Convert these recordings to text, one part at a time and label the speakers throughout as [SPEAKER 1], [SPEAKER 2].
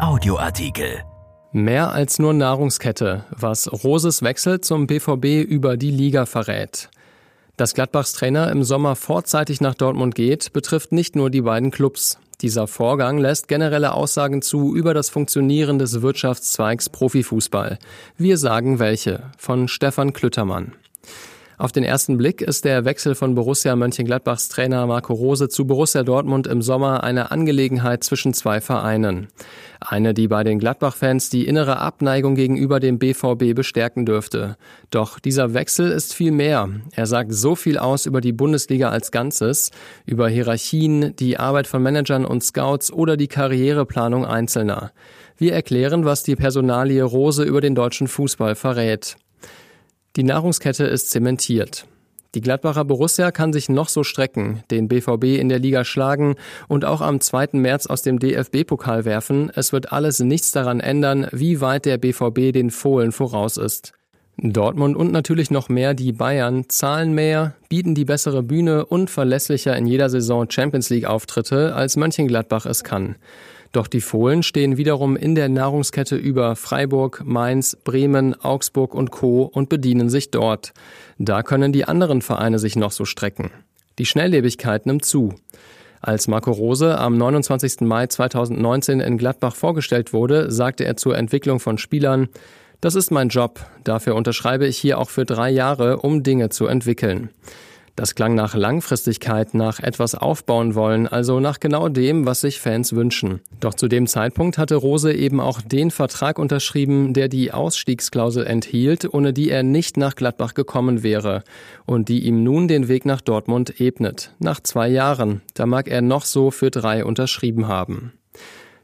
[SPEAKER 1] Audioartikel.
[SPEAKER 2] Mehr als nur Nahrungskette, was Roses Wechsel zum BVB über die Liga verrät. Dass Gladbachs Trainer im Sommer vorzeitig nach Dortmund geht, betrifft nicht nur die beiden Clubs. Dieser Vorgang lässt generelle Aussagen zu über das Funktionieren des Wirtschaftszweigs Profifußball. Wir sagen welche, von Stefan Klüttermann. Auf den ersten Blick ist der Wechsel von Borussia Mönchengladbachs Trainer Marco Rose zu Borussia Dortmund im Sommer eine Angelegenheit zwischen zwei Vereinen. Eine, die bei den Gladbach-Fans die innere Abneigung gegenüber dem BVB bestärken dürfte. Doch dieser Wechsel ist viel mehr. Er sagt so viel aus über die Bundesliga als Ganzes, über Hierarchien, die Arbeit von Managern und Scouts oder die Karriereplanung Einzelner. Wir erklären, was die Personalie Rose über den deutschen Fußball verrät. Die Nahrungskette ist zementiert. Die Gladbacher Borussia kann sich noch so strecken, den BVB in der Liga schlagen und auch am 2. März aus dem DFB-Pokal werfen. Es wird alles nichts daran ändern, wie weit der BVB den Fohlen voraus ist. Dortmund und natürlich noch mehr die Bayern zahlen mehr, bieten die bessere Bühne und verlässlicher in jeder Saison Champions League Auftritte, als Mönchengladbach es kann. Doch die Fohlen stehen wiederum in der Nahrungskette über Freiburg, Mainz, Bremen, Augsburg und Co. und bedienen sich dort. Da können die anderen Vereine sich noch so strecken. Die Schnelllebigkeit nimmt zu. Als Marco Rose am 29. Mai 2019 in Gladbach vorgestellt wurde, sagte er zur Entwicklung von Spielern, das ist mein Job, dafür unterschreibe ich hier auch für drei Jahre, um Dinge zu entwickeln. Das klang nach Langfristigkeit, nach etwas aufbauen wollen, also nach genau dem, was sich Fans wünschen. Doch zu dem Zeitpunkt hatte Rose eben auch den Vertrag unterschrieben, der die Ausstiegsklausel enthielt, ohne die er nicht nach Gladbach gekommen wäre und die ihm nun den Weg nach Dortmund ebnet. Nach zwei Jahren. Da mag er noch so für drei unterschrieben haben.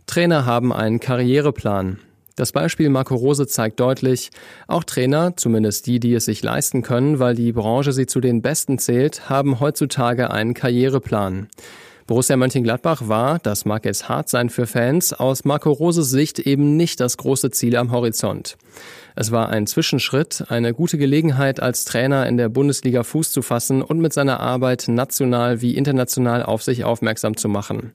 [SPEAKER 2] Trainer haben einen Karriereplan. Das Beispiel Marco Rose zeigt deutlich, auch Trainer, zumindest die, die es sich leisten können, weil die Branche sie zu den Besten zählt, haben heutzutage einen Karriereplan. Borussia Mönchengladbach war, das mag jetzt hart sein für Fans, aus Marco Roses Sicht eben nicht das große Ziel am Horizont. Es war ein Zwischenschritt, eine gute Gelegenheit, als Trainer in der Bundesliga Fuß zu fassen und mit seiner Arbeit national wie international auf sich aufmerksam zu machen.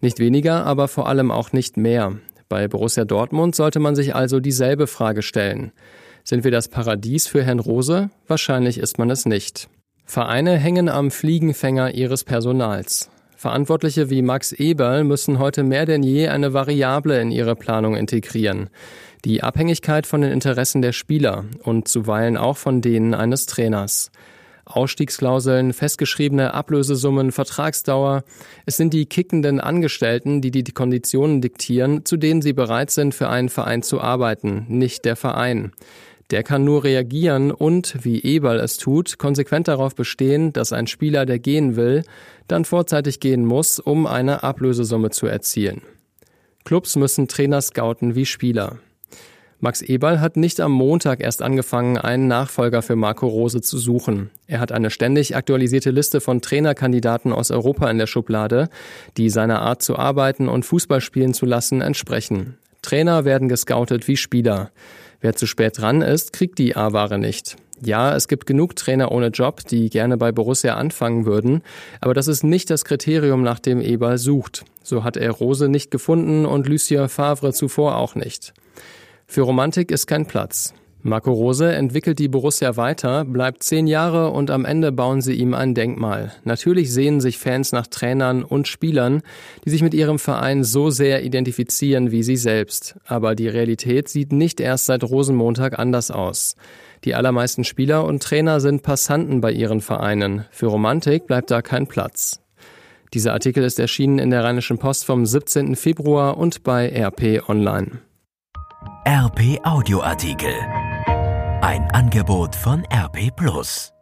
[SPEAKER 2] Nicht weniger, aber vor allem auch nicht mehr. Bei Borussia Dortmund sollte man sich also dieselbe Frage stellen. Sind wir das Paradies für Herrn Rose? Wahrscheinlich ist man es nicht. Vereine hängen am Fliegenfänger ihres Personals. Verantwortliche wie Max Eberl müssen heute mehr denn je eine Variable in ihre Planung integrieren. Die Abhängigkeit von den Interessen der Spieler und zuweilen auch von denen eines Trainers. Ausstiegsklauseln, festgeschriebene Ablösesummen, Vertragsdauer. Es sind die kickenden Angestellten, die die Konditionen diktieren, zu denen sie bereit sind, für einen Verein zu arbeiten, nicht der Verein. Der kann nur reagieren und, wie Eberl es tut, konsequent darauf bestehen, dass ein Spieler, der gehen will, dann vorzeitig gehen muss, um eine Ablösesumme zu erzielen. Clubs müssen Trainer scouten wie Spieler. Max Eberl hat nicht am Montag erst angefangen, einen Nachfolger für Marco Rose zu suchen. Er hat eine ständig aktualisierte Liste von Trainerkandidaten aus Europa in der Schublade, die seiner Art zu arbeiten und Fußball spielen zu lassen entsprechen. Trainer werden gescoutet wie Spieler. Wer zu spät dran ist, kriegt die A-Ware nicht. Ja, es gibt genug Trainer ohne Job, die gerne bei Borussia anfangen würden, aber das ist nicht das Kriterium, nach dem Eberl sucht. So hat er Rose nicht gefunden und Lucien Favre zuvor auch nicht. Für Romantik ist kein Platz. Marco Rose entwickelt die Borussia weiter, bleibt zehn Jahre und am Ende bauen sie ihm ein Denkmal. Natürlich sehen sich Fans nach Trainern und Spielern, die sich mit ihrem Verein so sehr identifizieren wie sie selbst. Aber die Realität sieht nicht erst seit Rosenmontag anders aus. Die allermeisten Spieler und Trainer sind Passanten bei ihren Vereinen. Für Romantik bleibt da kein Platz. Dieser Artikel ist erschienen in der Rheinischen Post vom 17. Februar und bei RP Online.
[SPEAKER 1] RP Audioartikel. Ein Angebot von RP Plus.